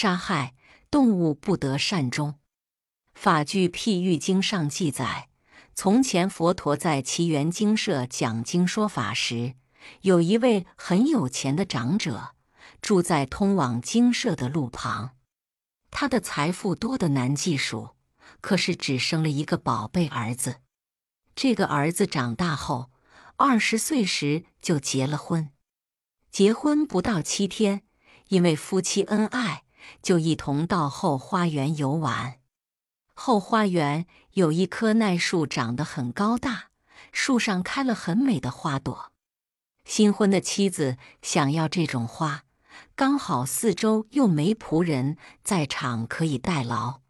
杀害动物不得善终。法句譬喻经上记载，从前佛陀在奇园精舍讲经说法时，有一位很有钱的长者，住在通往精舍的路旁。他的财富多得难计数，可是只生了一个宝贝儿子。这个儿子长大后，二十岁时就结了婚。结婚不到七天，因为夫妻恩爱，就一同到后花园游玩。后花园有一棵奈树，长得很高大，树上开了很美的花朵。新婚的妻子想要这种花，刚好四周又没仆人在场可以代劳，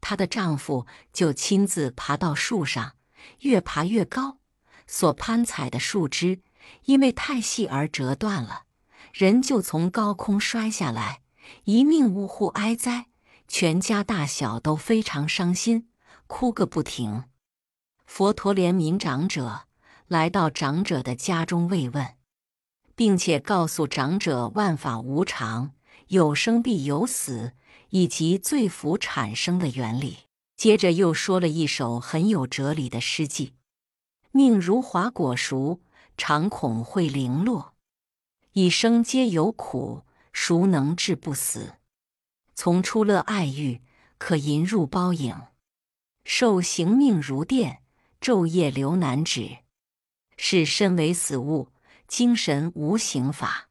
她的丈夫就亲自爬到树上，越爬越高，所攀采的树枝因为太细而折断了，人就从高空摔下来，一命呜呼哀哉。全家大小都非常伤心，哭个不停。佛陀怜悯长者，来到长者的家中慰问，并且告诉长者万法无常，有生必有死，以及罪福产生的原理。接着又说了一首很有哲理的诗偈：“命如华果熟，常恐会零落；一生皆有苦，孰能治不死？”从初乐爱欲，可引入包影；受行命如电，昼夜流难止。是身为死物，精神无刑法。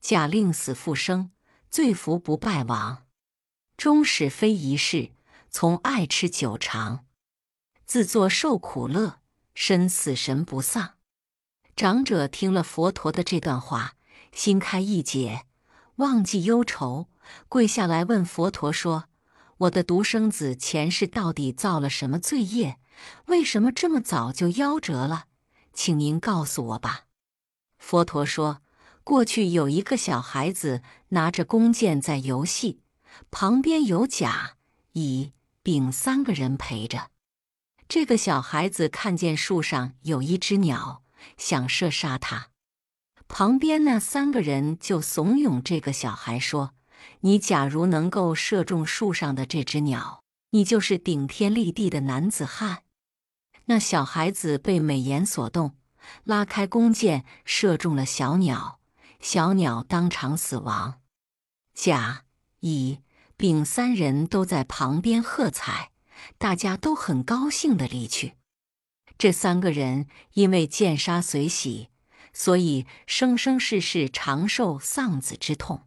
假令死复生，罪福不败亡。终始非一世，从爱吃久长，自作受苦乐，身死神不丧。长者听了佛陀的这段话，心开意解，忘记忧愁。跪下来问佛陀说：“我的独生子前世到底造了什么罪业？为什么这么早就夭折了？请您告诉我吧。”佛陀说：“过去有一个小孩子拿着弓箭在游戏，旁边有甲、乙、丙三个人陪着。这个小孩子看见树上有一只鸟，想射杀它，旁边那三个人就怂恿这个小孩说。”你假如能够射中树上的这只鸟，你就是顶天立地的男子汉。那小孩子被美言所动，拉开弓箭，射中了小鸟，小鸟当场死亡。甲、乙、丙三人都在旁边喝彩，大家都很高兴的离去。这三个人因为箭杀随喜，所以生生世世长寿丧子之痛。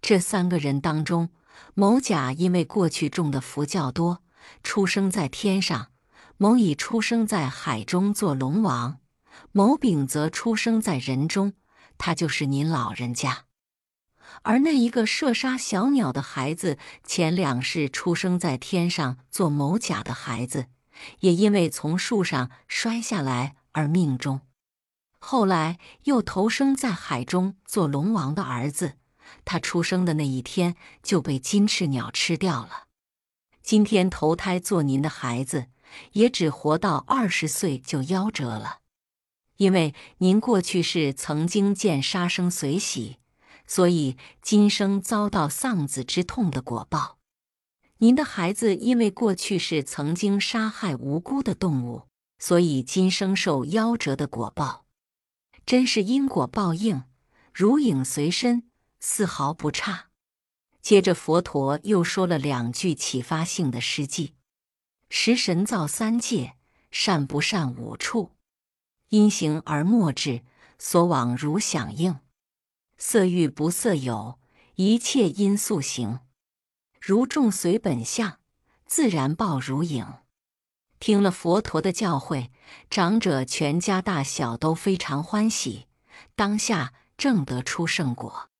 这三个人当中，某甲因为过去种的福较多，出生在天上；某乙出生在海中做龙王；某丙则出生在人中，他就是您老人家。而那一个射杀小鸟的孩子，前两世出生在天上做某甲的孩子，也因为从树上摔下来而命中；后来又投生在海中做龙王的儿子。他出生的那一天就被金翅鸟吃掉了。今天投胎做您的孩子，也只活到二十岁就夭折了。因为您过去是曾经见杀生随喜，所以今生遭到丧子之痛的果报。您的孩子因为过去是曾经杀害无辜的动物，所以今生受夭折的果报。真是因果报应，如影随身。丝毫不差。接着，佛陀又说了两句启发性的诗偈：“食神造三界，善不善五处，因行而莫至，所往如响应。色欲不色有，一切因素行。如众随本相，自然报如影。”听了佛陀的教诲，长者全家大小都非常欢喜，当下正得出圣果。